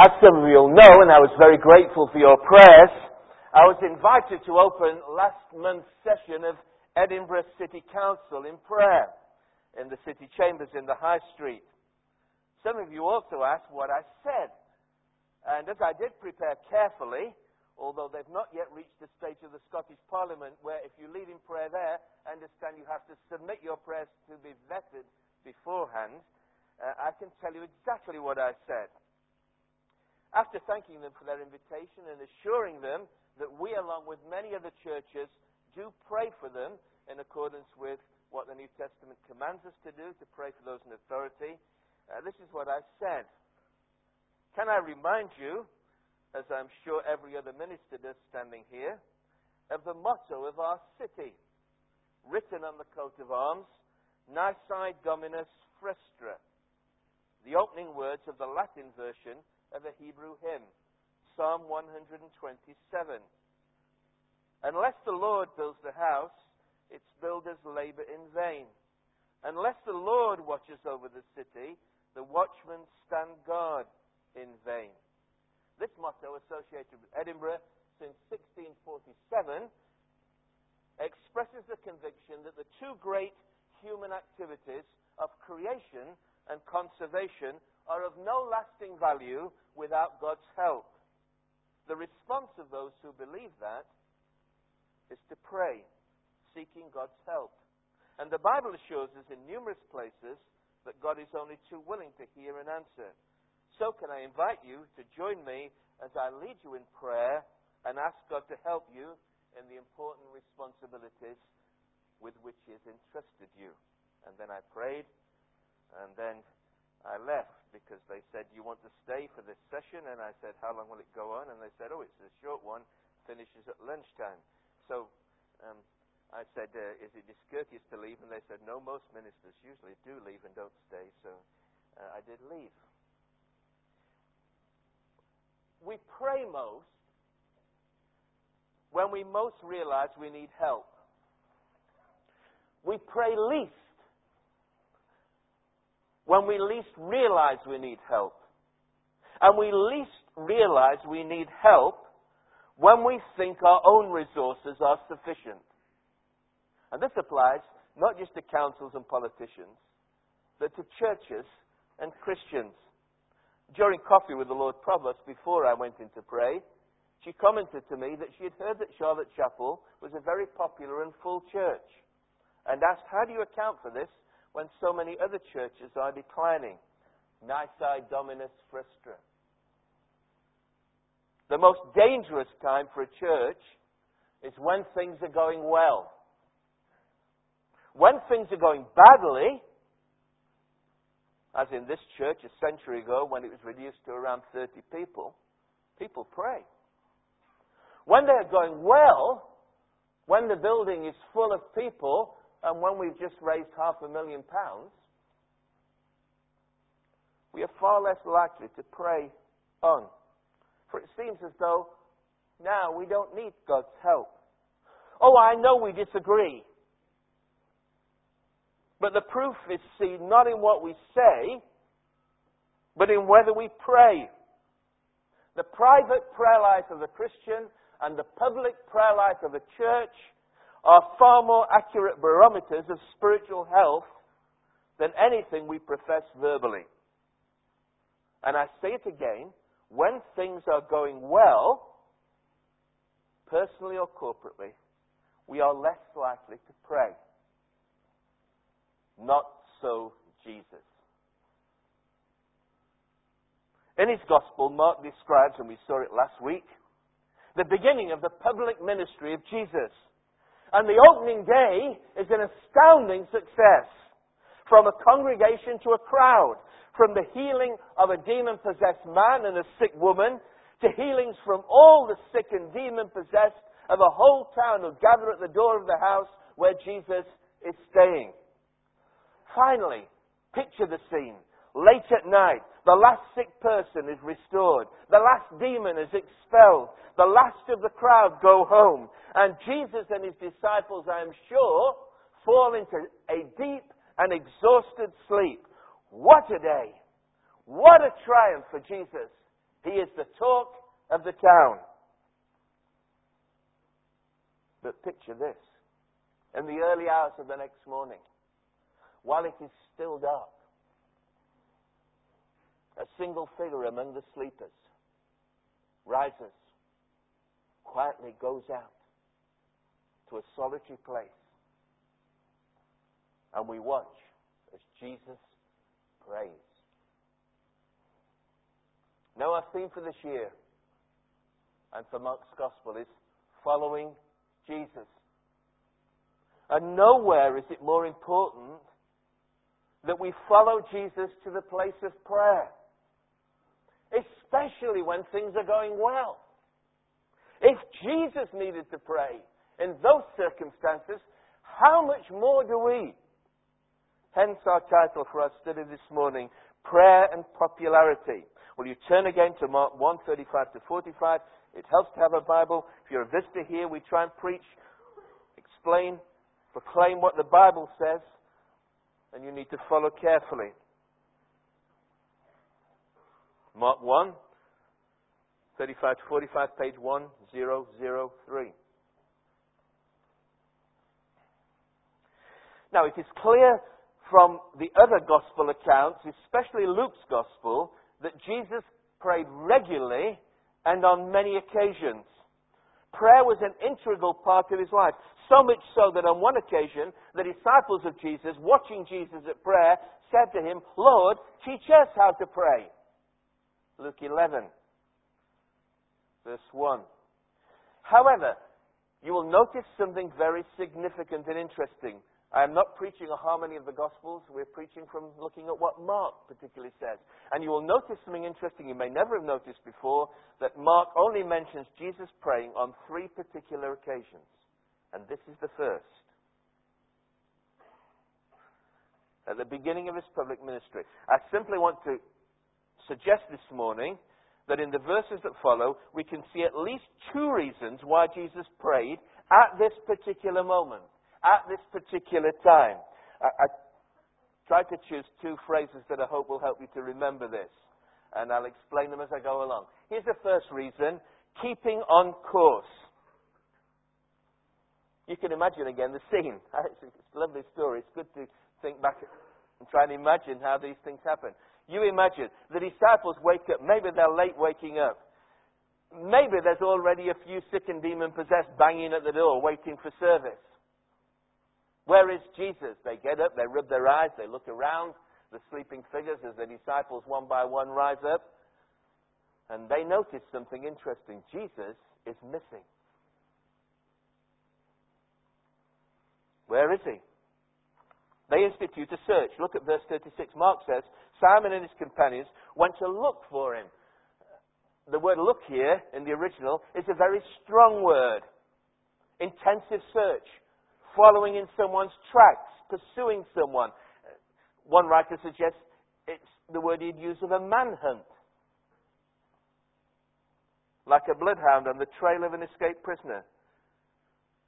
As some of you will know, and I was very grateful for your prayers, I was invited to open last month's session of Edinburgh City Council in prayer in the city chambers in the High Street. Some of you also asked what I said. And as I did prepare carefully, although they've not yet reached the stage of the Scottish Parliament where if you lead in prayer there, I understand you have to submit your prayers to be vetted beforehand, uh, I can tell you exactly what I said. After thanking them for their invitation and assuring them that we, along with many other churches, do pray for them in accordance with what the New Testament commands us to do, to pray for those in authority, uh, this is what I said. Can I remind you, as I'm sure every other minister does standing here, of the motto of our city, written on the coat of arms, Nisi Dominus Frustra, the opening words of the Latin version of a Hebrew hymn, Psalm 127. Unless the Lord builds the house, its builders labor in vain. Unless the Lord watches over the city, the watchmen stand guard in vain. This motto, associated with Edinburgh since 1647, expresses the conviction that the two great human activities of creation and conservation are of no lasting value without God's help. The response of those who believe that is to pray, seeking God's help. And the Bible assures us in numerous places that God is only too willing to hear and answer. So, can I invite you to join me as I lead you in prayer and ask God to help you in the important responsibilities with which He has entrusted you? And then I prayed, and then I left because they said, You want to stay for this session? And I said, How long will it go on? And they said, Oh, it's a short one, finishes at lunchtime. So um, I said, uh, Is it discourteous to leave? And they said, No, most ministers usually do leave and don't stay. So uh, I did leave. We pray most when we most realize we need help. We pray least when we least realize we need help. And we least realize we need help when we think our own resources are sufficient. And this applies not just to councils and politicians, but to churches and Christians. During coffee with the Lord Provost, before I went in to pray, she commented to me that she had heard that Charlotte Chapel was a very popular and full church, and asked, How do you account for this? When so many other churches are declining. Nisi Dominus Frustra. The most dangerous time for a church is when things are going well. When things are going badly, as in this church a century ago when it was reduced to around 30 people, people pray. When they're going well, when the building is full of people, and when we've just raised half a million pounds, we are far less likely to pray on. For it seems as though now we don't need God's help. Oh, I know we disagree. But the proof is seen not in what we say, but in whether we pray. The private prayer life of the Christian and the public prayer life of the church are far more accurate barometers of spiritual health than anything we profess verbally. And I say it again when things are going well, personally or corporately, we are less likely to pray. Not so Jesus. In his gospel, Mark describes, and we saw it last week, the beginning of the public ministry of Jesus. And the opening day is an astounding success. From a congregation to a crowd, from the healing of a demon possessed man and a sick woman, to healings from all the sick and demon possessed of a whole town who gather at the door of the house where Jesus is staying. Finally, picture the scene. Late at night, the last sick person is restored. The last demon is expelled. The last of the crowd go home. And Jesus and his disciples, I am sure, fall into a deep and exhausted sleep. What a day! What a triumph for Jesus He is the talk of the town. But picture this. In the early hours of the next morning, while it is still dark, a single figure among the sleepers rises, quietly goes out to a solitary place, and we watch as Jesus prays. Now, our theme for this year and for Mark's Gospel is following Jesus. And nowhere is it more important that we follow Jesus to the place of prayer, especially when things are going well. If Jesus needed to pray in those circumstances, how much more do we? Hence our title for our study this morning, Prayer and Popularity. Will you turn again to Mark 1, 35 to 45? It helps to have a Bible. If you're a visitor here, we try and preach, explain, proclaim what the Bible says, and you need to follow carefully. Mark 1, 35 to 45, page 1003. Now, it is clear from the other gospel accounts, especially Luke's gospel, that Jesus prayed regularly and on many occasions. Prayer was an integral part of his life. So much so that on one occasion, the disciples of Jesus, watching Jesus at prayer, said to him, Lord, teach us how to pray. Luke 11, verse 1. However, you will notice something very significant and interesting. I am not preaching a harmony of the Gospels. We're preaching from looking at what Mark particularly says. And you will notice something interesting you may never have noticed before that Mark only mentions Jesus praying on three particular occasions. And this is the first. At the beginning of his public ministry. I simply want to suggest this morning that in the verses that follow, we can see at least two reasons why Jesus prayed at this particular moment at this particular time. I, I tried to choose two phrases that I hope will help you to remember this, and I'll explain them as I go along. Here's the first reason keeping on course. You can imagine again the scene. It's a lovely story. It's good to think back and try and imagine how these things happen. You imagine the disciples wake up. Maybe they're late waking up. Maybe there's already a few sick and demon possessed banging at the door waiting for service. Where is Jesus? They get up, they rub their eyes, they look around, the sleeping figures as the disciples one by one rise up, and they notice something interesting. Jesus is missing. Where is he? They institute a search. Look at verse 36. Mark says, Simon and his companions went to look for him. The word look here in the original is a very strong word. Intensive search following in someone's tracks, pursuing someone. One writer suggests it's the word he'd use of a manhunt. Like a bloodhound on the trail of an escaped prisoner.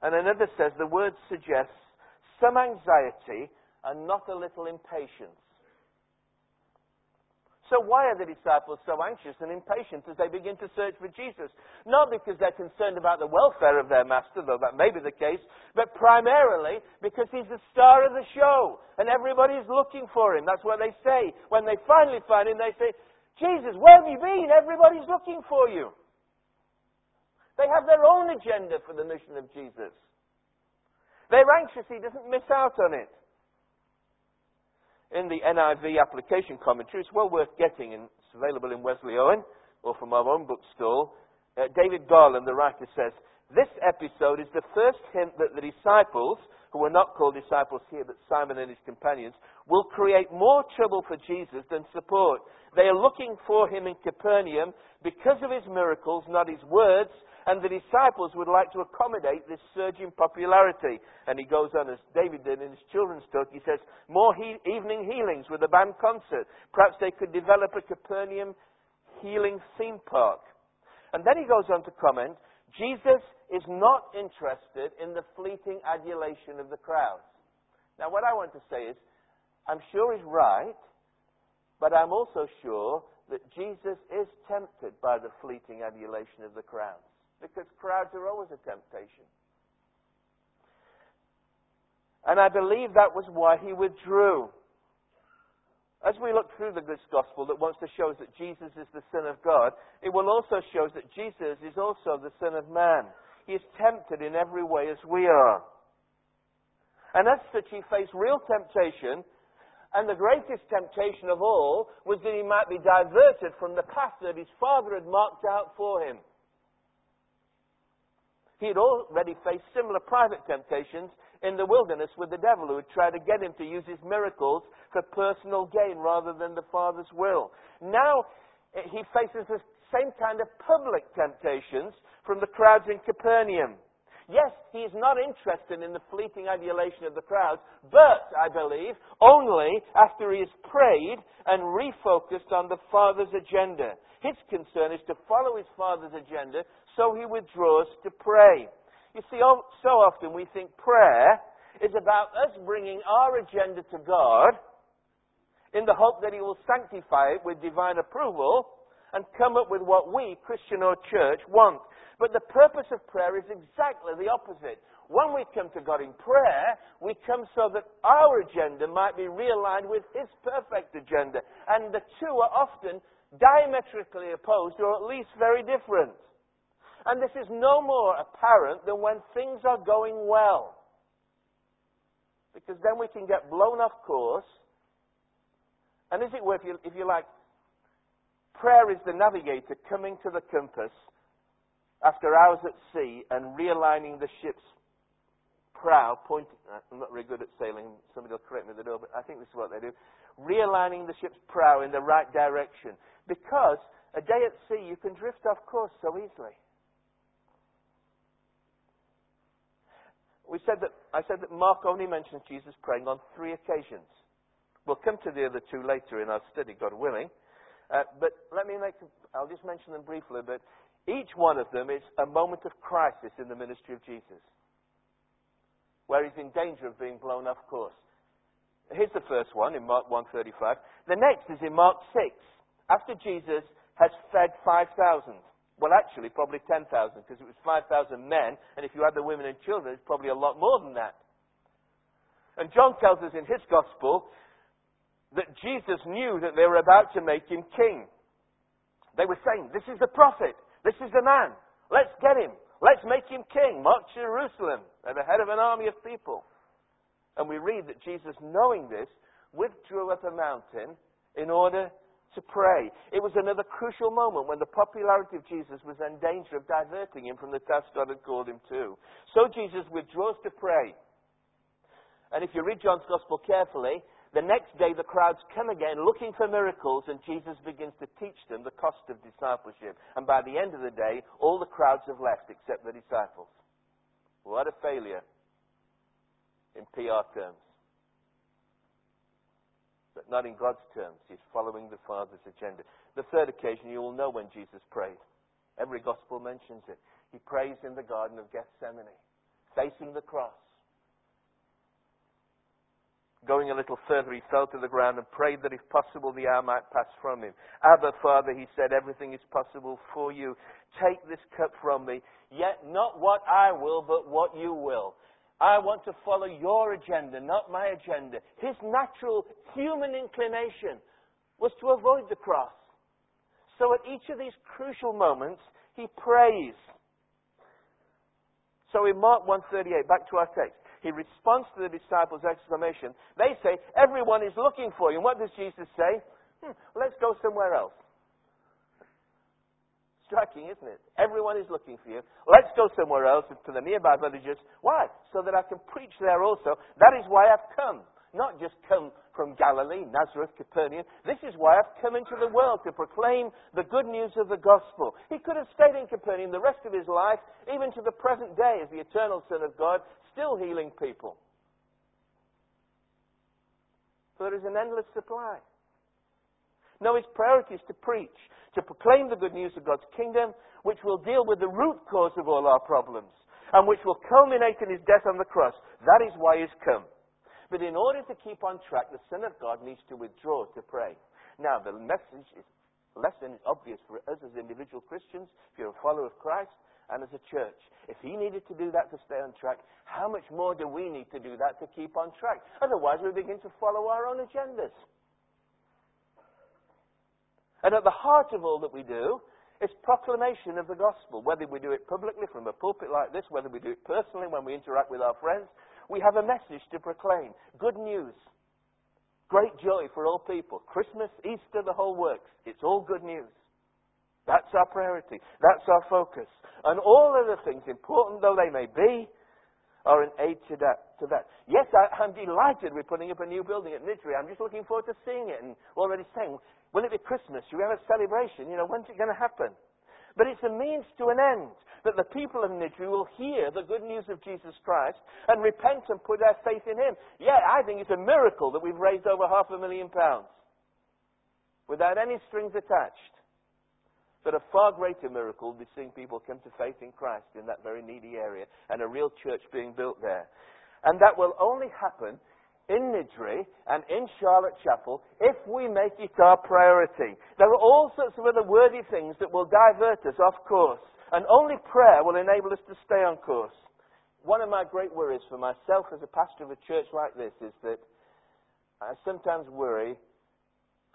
And another says the word suggests some anxiety and not a little impatience. So why are the disciples so anxious and impatient as they begin to search for Jesus? Not because they're concerned about the welfare of their master, though that may be the case, but primarily because he's the star of the show and everybody's looking for him. That's what they say. When they finally find him, they say, Jesus, where have you been? Everybody's looking for you. They have their own agenda for the mission of Jesus. They're anxious he doesn't miss out on it in the NIV application commentary. It's well worth getting, and it's available in Wesley Owen or from our own bookstall. Uh, David Garland, the writer, says, This episode is the first hint that the disciples, who were not called disciples here, but Simon and his companions, will create more trouble for Jesus than support. They are looking for him in Capernaum because of his miracles, not his words, and the disciples would like to accommodate this surge in popularity. And he goes on, as David did in his children's talk, he says, more he- evening healings with a band concert. Perhaps they could develop a Capernaum healing theme park. And then he goes on to comment, Jesus is not interested in the fleeting adulation of the crowds. Now, what I want to say is, I'm sure he's right, but I'm also sure that Jesus is tempted by the fleeting adulation of the crowds. Because crowds are always a temptation. And I believe that was why he withdrew. As we look through the this gospel that wants to show us that Jesus is the Son of God, it will also show us that Jesus is also the Son of Man. He is tempted in every way as we are. And as such, he faced real temptation, and the greatest temptation of all was that he might be diverted from the path that his Father had marked out for him. He had already faced similar private temptations in the wilderness with the devil who had tried to get him to use his miracles for personal gain rather than the Father's will. Now eh, he faces the same kind of public temptations from the crowds in Capernaum. Yes, he is not interested in the fleeting adulation of the crowds, but, I believe, only after he has prayed and refocused on the Father's agenda. His concern is to follow his Father's agenda so he withdraws to pray. You see, so often we think prayer is about us bringing our agenda to God in the hope that He will sanctify it with divine approval and come up with what we, Christian or church, want. But the purpose of prayer is exactly the opposite. When we come to God in prayer, we come so that our agenda might be realigned with His perfect agenda. And the two are often diametrically opposed, or at least very different. And this is no more apparent than when things are going well. Because then we can get blown off course. And is it were, if you, like, prayer is the navigator coming to the compass after hours at sea and realigning the ship's prow, pointing, I'm not very good at sailing, somebody will correct me at the door, but I think this is what they do. Realigning the ship's prow in the right direction. Because a day at sea, you can drift off course so easily. We said that, I said that Mark only mentions Jesus praying on three occasions. We'll come to the other two later in our study, God willing. Uh, but let me make, I'll just mention them briefly, but each one of them is a moment of crisis in the ministry of Jesus, where he's in danger of being blown off course. Here's the first one in Mark 1:35. The next is in Mark 6, after Jesus has fed 5,000. Well, actually, probably 10,000 because it was 5,000 men, and if you add the women and children, it's probably a lot more than that. And John tells us in his gospel that Jesus knew that they were about to make him king. They were saying, This is the prophet. This is the man. Let's get him. Let's make him king. March to Jerusalem at the head of an army of people. And we read that Jesus, knowing this, withdrew up a mountain in order to pray. It was another crucial moment when the popularity of Jesus was in danger of diverting him from the task God had called him to. So Jesus withdraws to pray. And if you read John's Gospel carefully, the next day the crowds come again looking for miracles, and Jesus begins to teach them the cost of discipleship. And by the end of the day, all the crowds have left except the disciples. What a failure in PR terms but not in God's terms. He's following the Father's agenda. The third occasion, you will know when Jesus prayed. Every gospel mentions it. He prays in the Garden of Gethsemane, facing the cross. Going a little further, he fell to the ground and prayed that if possible the hour might pass from him. Abba, Father, he said, everything is possible for you. Take this cup from me, yet not what I will, but what you will. I want to follow your agenda, not my agenda. His natural human inclination was to avoid the cross. So at each of these crucial moments, he prays. So in Mark 138, back to our text, he responds to the disciples' exclamation. They say, Everyone is looking for you. And what does Jesus say? Hmm, let's go somewhere else striking, isn't it? Everyone is looking for you. Let's go somewhere else to the nearby villages. Why? So that I can preach there also. That is why I've come. Not just come from Galilee, Nazareth, Capernaum. This is why I've come into the world to proclaim the good news of the gospel. He could have stayed in Capernaum the rest of his life, even to the present day as the eternal Son of God, still healing people. So there is an endless supply. No, his priority is to preach, to proclaim the good news of God's kingdom, which will deal with the root cause of all our problems, and which will culminate in his death on the cross. That is why he's come. But in order to keep on track, the Son of God needs to withdraw to pray. Now, the message is less than obvious for us as individual Christians, if you're a follower of Christ, and as a church. If he needed to do that to stay on track, how much more do we need to do that to keep on track? Otherwise, we begin to follow our own agendas. And at the heart of all that we do is proclamation of the gospel. Whether we do it publicly from a pulpit like this, whether we do it personally when we interact with our friends, we have a message to proclaim. Good news. Great joy for all people. Christmas, Easter, the whole works. It's all good news. That's our priority. That's our focus. And all other things, important though they may be, are an aid to that. To that. Yes, I, am delighted we're putting up a new building at Niddrie. I'm just looking forward to seeing it and already saying, will it be Christmas? Should we have a celebration? You know, when's it going to happen? But it's a means to an end that the people of Niddrie will hear the good news of Jesus Christ and repent and put their faith in Him. Yeah, I think it's a miracle that we've raised over half a million pounds without any strings attached. But a far greater miracle will be seeing people come to faith in Christ in that very needy area and a real church being built there. And that will only happen in Niddrie and in Charlotte Chapel if we make it our priority. There are all sorts of other worthy things that will divert us off course. And only prayer will enable us to stay on course. One of my great worries for myself as a pastor of a church like this is that I sometimes worry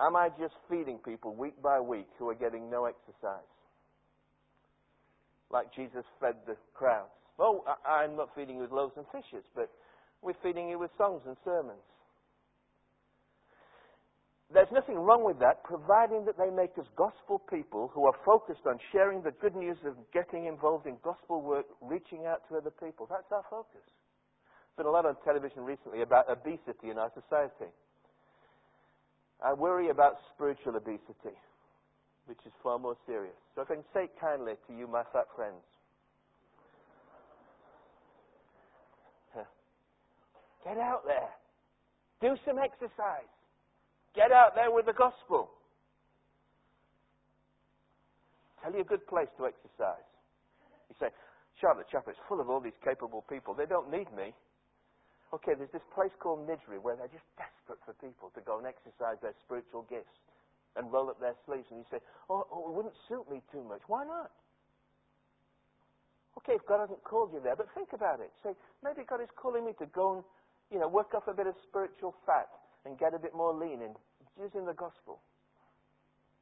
Am I just feeding people week by week who are getting no exercise? Like Jesus fed the crowds. Oh, I, am not feeding you with loaves and fishes, but we're feeding you with songs and sermons. There's nothing wrong with that, providing that they make us gospel people who are focused on sharing the good news of getting involved in gospel work, reaching out to other people. That's our focus. There's been a lot on television recently about obesity in our society. I worry about spiritual obesity, which is far more serious. So if I can say kindly to you, my fat friends. Get out there. Do some exercise. Get out there with the gospel. Tell you a good place to exercise. You say, Charlotte Chapel is full of all these capable people. They don't need me. Okay, there's this place called Niddrie where they're just desperate for people to go and exercise their spiritual gifts and roll up their sleeves. And you say, oh, oh, it wouldn't suit me too much. Why not? Okay, if God hasn't called you there, but think about it. Say, maybe God is calling me to go and, you know, work off a bit of spiritual fat and get a bit more lean in using the gospel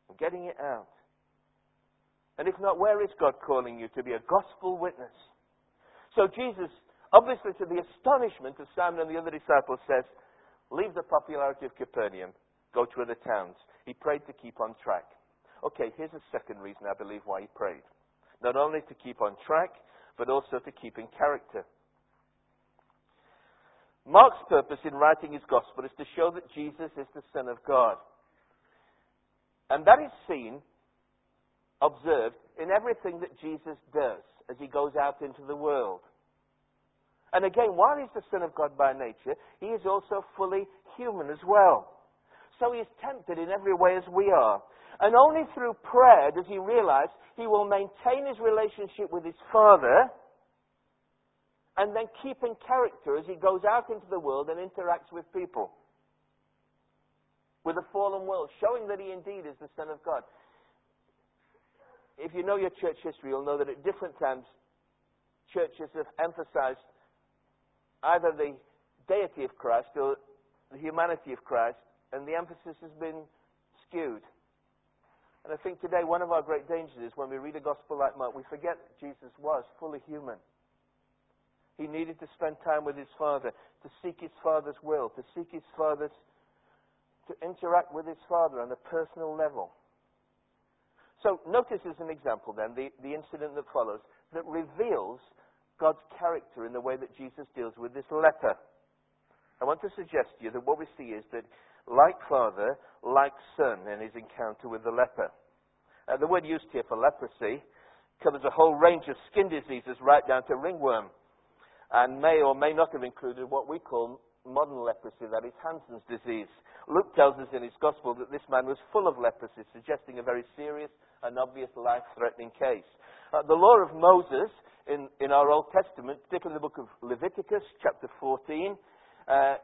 and getting it out. And if not, where is God calling you to be a gospel witness? So Jesus obviously to the astonishment of Simon and the other disciples, says, Leave the popularity of Capernaum, go to other towns. He prayed to keep on track. Okay, here's a second reason I believe why he prayed. Not only to keep on track, but also to keep in character. Mark's purpose in writing his gospel is to show that Jesus is the Son of God. And that is seen, observed, in everything that Jesus does as he goes out into the world. And again, while he's the Son of God by nature, he is also fully human as well. So he is tempted in every way as we are. And only through prayer does he realize he will maintain his relationship with his Father and then keeping character as he goes out into the world and interacts with people, with a fallen world, showing that he indeed is the Son of God. If you know your church history, you'll know that at different times churches have emphasized either the deity of Christ or the humanity of Christ, and the emphasis has been skewed. And I think today one of our great dangers is when we read a gospel like Mark, we forget Jesus was fully human. He needed to spend time with his Father, to seek his Father's will, to seek his Father's, to interact with his Father on a personal level. So notice as an example then the, the incident that follows that reveals God's character in the way that Jesus deals with this leper. I want to suggest to you that what we see is that, like Father, like Son in his encounter with the leper. Uh, the word used here for leprosy covers a whole range of skin diseases right down to ringworm, and may or may not have included what we call modern leprosy, that is Hansen's disease. Luke tells us in his gospel that this man was full of leprosy, suggesting a very serious and obvious life threatening case. Uh, the law of Moses in, in our Old Testament, particularly the book of Leviticus, chapter 14, uh,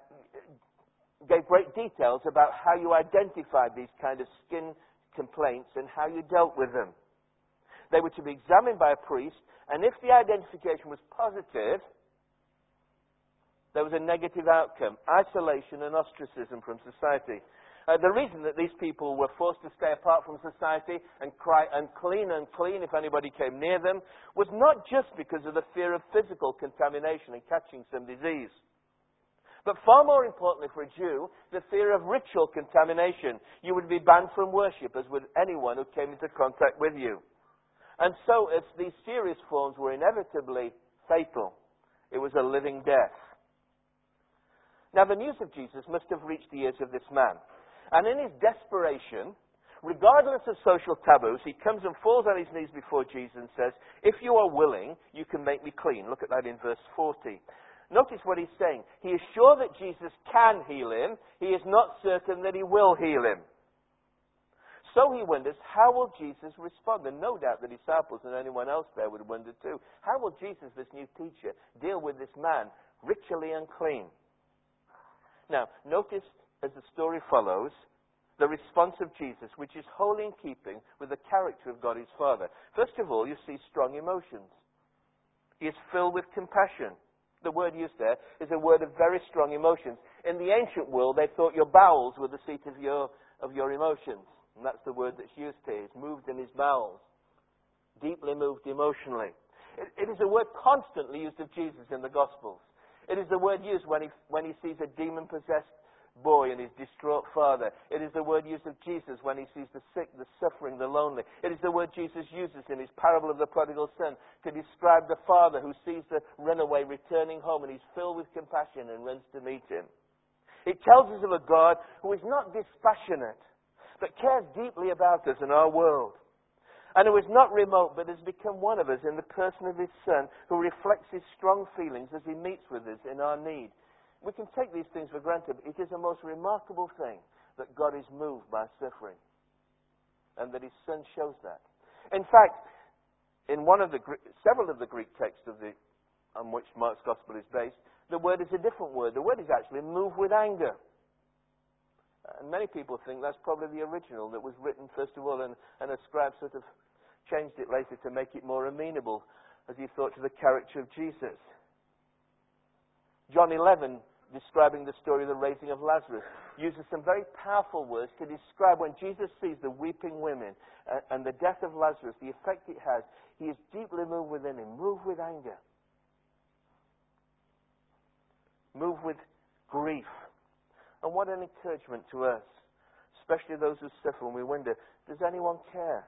gave great details about how you identified these kind of skin complaints and how you dealt with them. They were to be examined by a priest, and if the identification was positive, there was a negative outcome isolation and ostracism from society. Uh, the reason that these people were forced to stay apart from society and cry unclean, unclean if anybody came near them was not just because of the fear of physical contamination and catching some disease. But far more importantly for a Jew, the fear of ritual contamination. You would be banned from worship, as would anyone who came into contact with you. And so, if these serious forms were inevitably fatal, it was a living death. Now, the news of Jesus must have reached the ears of this man. And in his desperation, regardless of social taboos, he comes and falls on his knees before Jesus and says, If you are willing, you can make me clean. Look at that in verse 40. Notice what he's saying. He is sure that Jesus can heal him. He is not certain that he will heal him. So he wonders, how will Jesus respond? And no doubt the disciples and anyone else there would wonder too. How will Jesus, this new teacher, deal with this man, ritually unclean? Now, notice as the story follows, the response of Jesus, which is wholly in keeping with the character of God his Father. First of all, you see strong emotions. He is filled with compassion. The word used there is a word of very strong emotions. In the ancient world, they thought your bowels were the seat of your, of your emotions. And that's the word that's used here. He's moved in his bowels. Deeply moved emotionally. It, it is a word constantly used of Jesus in the Gospels. It is the word used when he, when he sees a demon possessed boy and his distraught father. It is the word used of Jesus when he sees the sick, the suffering, the lonely. It is the word Jesus uses in his parable of the prodigal son to describe the father who sees the runaway returning home and he's filled with compassion and runs to meet him. It tells us of a God who is not dispassionate, but cares deeply about us and our world. And who is not remote, but has become one of us in the person of his Son, who reflects his strong feelings as he meets with us in our need we can take these things for granted. It is a most remarkable thing that God is moved by suffering and that his son shows that. In fact, in one of the several of the Greek texts the, on which Mark's gospel is based, the word is a different word. The word is actually moved with anger. And many people think that's probably the original that was written first of all, and, and a scribe sort of changed it later to make it more amenable as he thought to the character of Jesus. John 11 describing the story of the raising of Lazarus, uses some very powerful words to describe when Jesus sees the weeping women uh, and the death of Lazarus, the effect it has. He is deeply moved within him, moved with anger, moved with grief. And what an encouragement to us, especially those who suffer, when we wonder, does anyone care?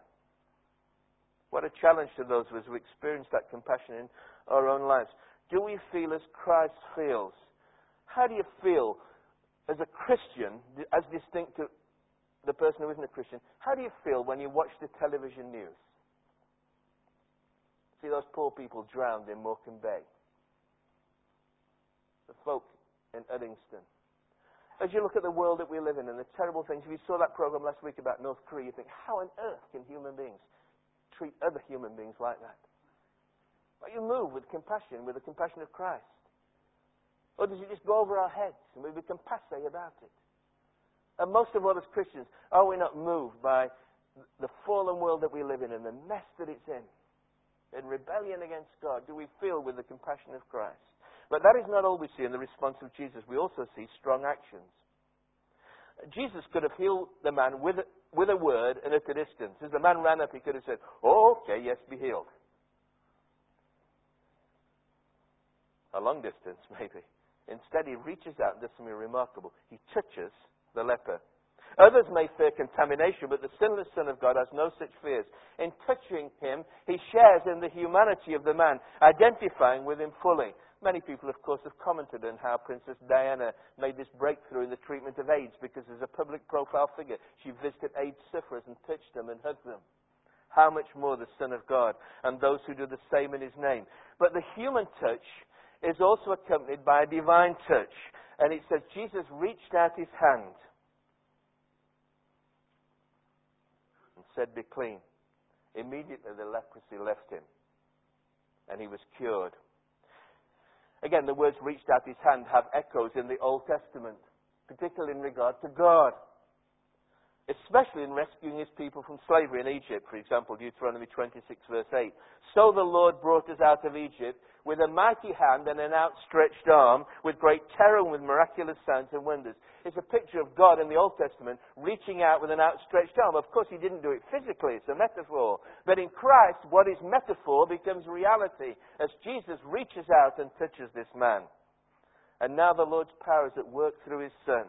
What a challenge to those of us who experience that compassion in our own lives. Do we feel as Christ feels? How do you feel as a Christian, as distinct to the person who isn't a Christian? How do you feel when you watch the television news? See those poor people drowned in Morecambe Bay. The folk in Uddingston. As you look at the world that we live in and the terrible things, if you saw that program last week about North Korea, you think, how on earth can human beings treat other human beings like that? But you move with compassion, with the compassion of Christ. Or does it just go over our heads and we become passe about it? And most of all, as Christians, are we not moved by the fallen world that we live in and the mess that it's in? In rebellion against God, do we feel with the compassion of Christ? But that is not all we see in the response of Jesus. We also see strong actions. Jesus could have healed the man with a, with a word and at a distance. As the man ran up, he could have said, oh, okay, yes, be healed. A long distance, maybe. Instead, he reaches out and does something remarkable. He touches the leper. Others may fear contamination, but the sinless Son of God has no such fears. In touching him, he shares in the humanity of the man, identifying with him fully. Many people, of course, have commented on how Princess Diana made this breakthrough in the treatment of AIDS because, as a public profile figure, she visited AIDS sufferers and touched them and hugged them. How much more the Son of God and those who do the same in his name. But the human touch is also accompanied by a divine touch. And it says Jesus reached out his hand and said, Be clean. Immediately the leprosy left him and he was cured. Again, the words reached out his hand have echoes in the Old Testament, particularly in regard to God. Especially in rescuing his people from slavery in Egypt. For example, Deuteronomy 26, verse 8. So the Lord brought us out of Egypt with a mighty hand and an outstretched arm, with great terror and with miraculous signs and wonders. It's a picture of God in the Old Testament reaching out with an outstretched arm. Of course, he didn't do it physically, it's a metaphor. But in Christ, what is metaphor becomes reality as Jesus reaches out and touches this man. And now the Lord's power is at work through his Son.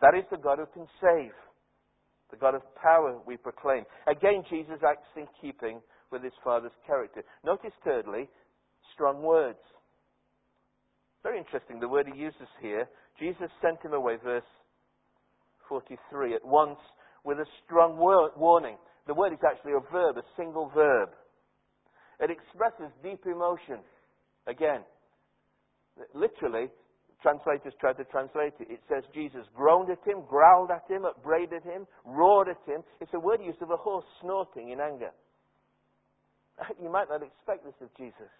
That is the God who can save. The God of power we proclaim. Again, Jesus acts in keeping with his Father's character. Notice, thirdly, strong words. Very interesting, the word he uses here. Jesus sent him away, verse 43, at once with a strong word, warning. The word is actually a verb, a single verb. It expresses deep emotion. Again, literally, translators tried to translate it. It says Jesus groaned at him, growled at him, upbraided him, roared at him. It's a word used of a horse snorting in anger. You might not expect this of Jesus.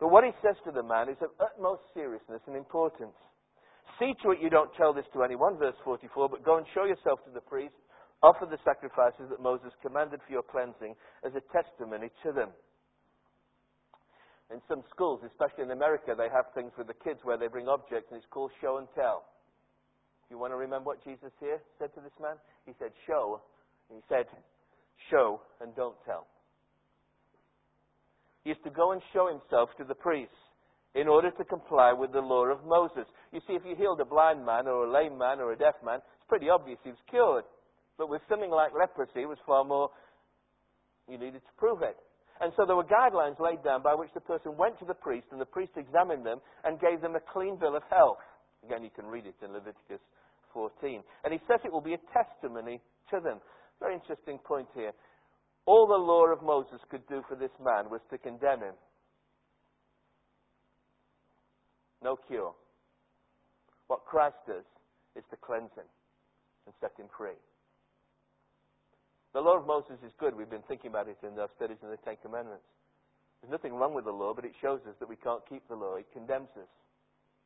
But what he says to the man is of utmost seriousness and importance. See to it you don't tell this to anyone, verse 44, but go and show yourself to the priest. Offer the sacrifices that Moses commanded for your cleansing as a testimony to them. In some schools, especially in America, they have things with the kids where they bring objects and it's called show and tell. You want to remember what Jesus here said to this man? He said, show. He said, show and don't tell. He is to go and show himself to the priests in order to comply with the law of Moses. You see, if you healed a blind man or a lame man or a deaf man, it's pretty obvious he was cured. But with something like leprosy, it was far more, you needed to prove it. And so there were guidelines laid down by which the person went to the priest and the priest examined them and gave them a clean bill of health. Again, you can read it in Leviticus 14. And he says it will be a testimony to them. Very interesting point here. All the law of Moses could do for this man was to condemn him. No cure. What Christ does is to cleanse him and set him free. The law of Moses is good. We've been thinking about it in our studies in the Ten Commandments. There's nothing wrong with the law, but it shows us that we can't keep the law. It condemns us.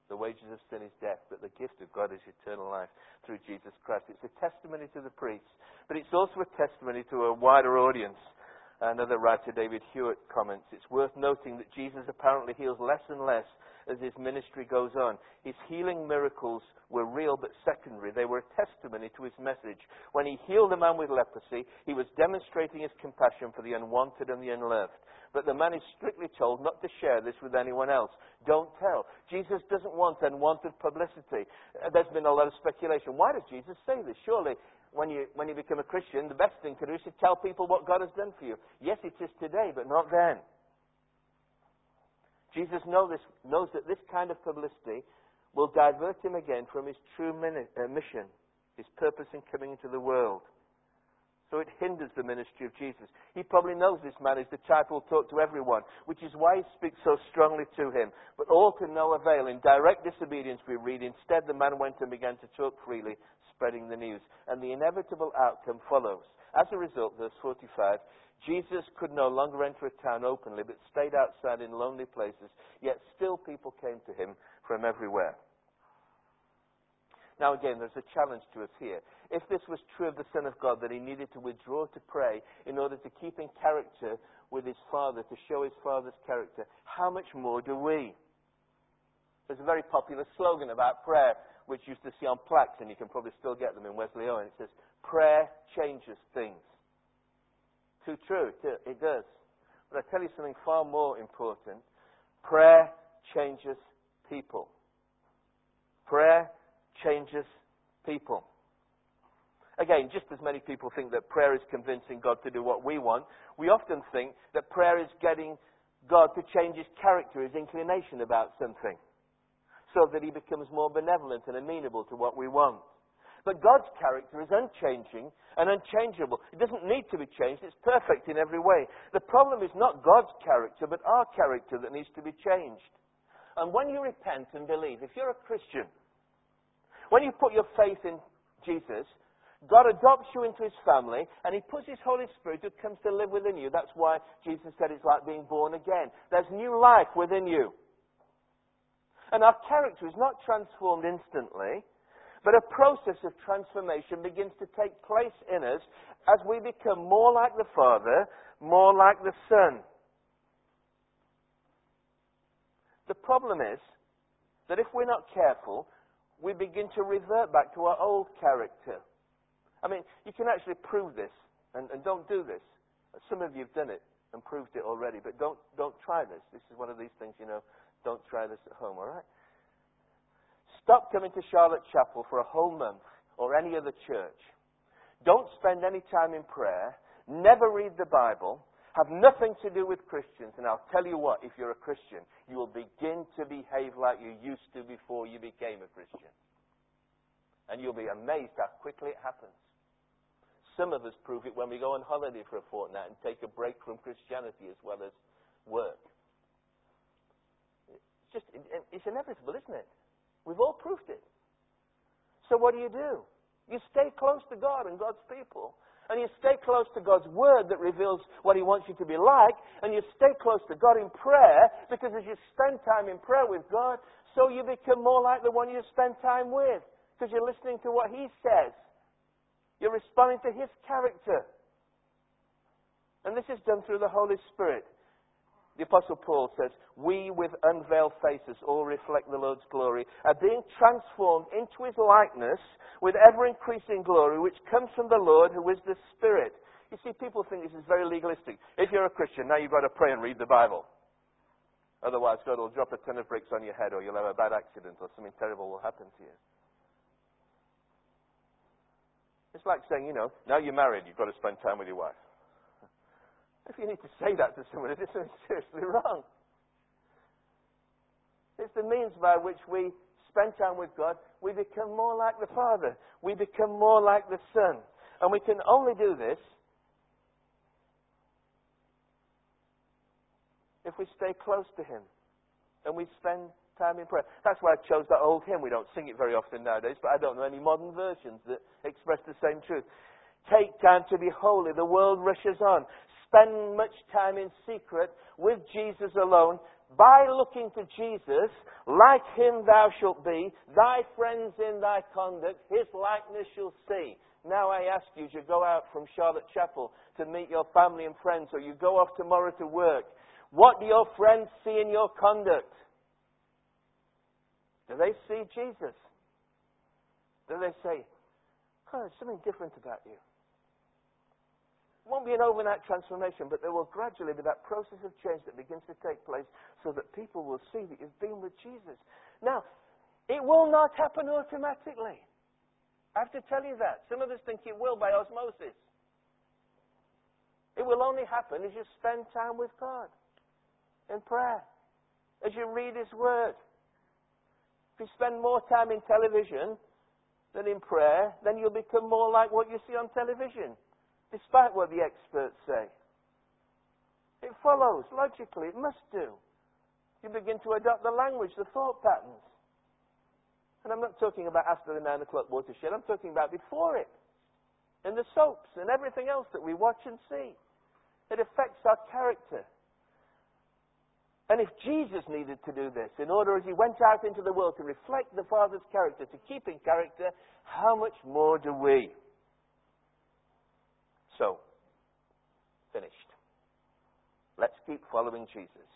The wages of sin is death, but the gift of God is eternal life through Jesus Christ. It's a testimony to the priests, but it's also a testimony to a wider audience. Another writer, David Hewitt, comments It's worth noting that Jesus apparently heals less and less as his ministry goes on. His healing miracles were real but secondary. They were a testimony to his message. When he healed a man with leprosy, he was demonstrating his compassion for the unwanted and the unloved. But the man is strictly told not to share this with anyone else. Don't tell. Jesus doesn't want unwanted publicity. There's been a lot of speculation. Why does Jesus say this? Surely, when you, when you become a Christian, the best thing to do is to tell people what God has done for you. Yes, it is today, but not then. Jesus knows, this, knows that this kind of publicity will divert him again from his true uh, mission, his purpose in coming into the world. So it hinders the ministry of Jesus. He probably knows this man is the type who will talk to everyone, which is why he speaks so strongly to him. But all to no avail. In direct disobedience, we read, instead the man went and began to talk freely, spreading the news. And the inevitable outcome follows. As a result, verse 45, Jesus could no longer enter a town openly, but stayed outside in lonely places, yet still people came to him from everywhere. Now, again, there's a challenge to us here. If this was true of the Son of God, that he needed to withdraw to pray in order to keep in character with his Father, to show his Father's character, how much more do we? There's a very popular slogan about prayer, which used to see on plaques, and you can probably still get them in Wesley Wesleyan. It says, Prayer changes things. Too true, it does. But I tell you something far more important prayer changes people. Prayer changes people. Again, just as many people think that prayer is convincing God to do what we want, we often think that prayer is getting God to change his character, his inclination about something, so that he becomes more benevolent and amenable to what we want. But God's character is unchanging and unchangeable. It doesn't need to be changed. It's perfect in every way. The problem is not God's character, but our character that needs to be changed. And when you repent and believe, if you're a Christian, when you put your faith in Jesus, God adopts you into his family and he puts his Holy Spirit who comes to live within you. That's why Jesus said it's like being born again. There's new life within you. And our character is not transformed instantly, But a process of transformation begins to take place in us as we become more like the Father, more like the Son. The problem is that if we're not careful, we begin to revert back to our old character. I mean, you can actually prove this, and, and don't do this. Some of you have done it and proved it already, but don't, don't try this. This is one of these things, you know, don't try this at home, all right? Stop coming to Charlotte Chapel for a whole month or any other church. Don't spend any time in prayer. Never read the Bible. Have nothing to do with Christians. And I'll tell you what, if you're a Christian, you will begin to behave like you used to before you became a Christian. And you'll be amazed how quickly it happens. Some of us prove it when we go on holiday for a fortnight and take a break from Christianity as well as work. It's just, it's inevitable, isn't it? We've all proved it. So what do you do? You stay close to God and God's people. And you stay close to God's Word that reveals what He wants you to be like. And you stay close to God in prayer because as you spend time in prayer with God, so you become more like the one you spend time with because you're listening to what He says. You're responding to His character. And this is done through the Holy Spirit. The Apostle Paul says, We with unveiled faces all reflect the Lord's glory, are being transformed into his likeness with ever increasing glory, which comes from the Lord who is the Spirit. You see, people think this is very legalistic. If you're a Christian, now you've got to pray and read the Bible. Otherwise, God will drop a ton of bricks on your head, or you'll have a bad accident, or something terrible will happen to you. It's like saying, you know, now you're married, you've got to spend time with your wife. If you need to say that to someone, it is something seriously wrong. It's the means by which we spend time with God. We become more like the Father. We become more like the Son. And we can only do this if we stay close to Him and we spend time in prayer. That's why I chose that old hymn. We don't sing it very often nowadays, but I don't know any modern versions that express the same truth. Take time to be holy. The world rushes on spend much time in secret with Jesus alone. By looking to Jesus, like him thou shalt be, thy friends in thy conduct, his likeness shall see. Now I ask you, as you go out from Charlotte Chapel to meet your family and friends, or you go off tomorrow to work, what do your friends see in your conduct? Do they see Jesus? Do they say, oh, there's something different about you? It won't be an overnight transformation, but there will gradually be that process of change that begins to take place so that people will see that you've been with Jesus. Now, it will not happen automatically. I have to tell you that. Some of us think it will by osmosis. It will only happen as you spend time with God in prayer, as you read His Word. If you spend more time in television than in prayer, then you'll become more like what you see on television despite what the experts say. It follows logically, it must do. You begin to adopt the language, the thought patterns. And I'm not talking about after the 9 o'clock watershed, I'm talking about before it. In the soaps and everything else that we watch and see. It affects our character. And if Jesus needed to do this in order as he went out into the world to reflect the Father's character, to keep in character, how much more do we? So, finished. Let's keep following Jesus.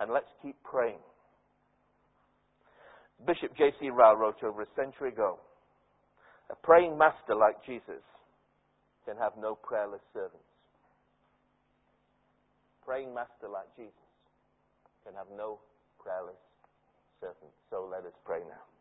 And let's keep praying. Bishop J.C. Ryle wrote over a century ago A praying master like Jesus can have no prayerless servants. Praying master like Jesus can have no prayerless servants. So let us pray now.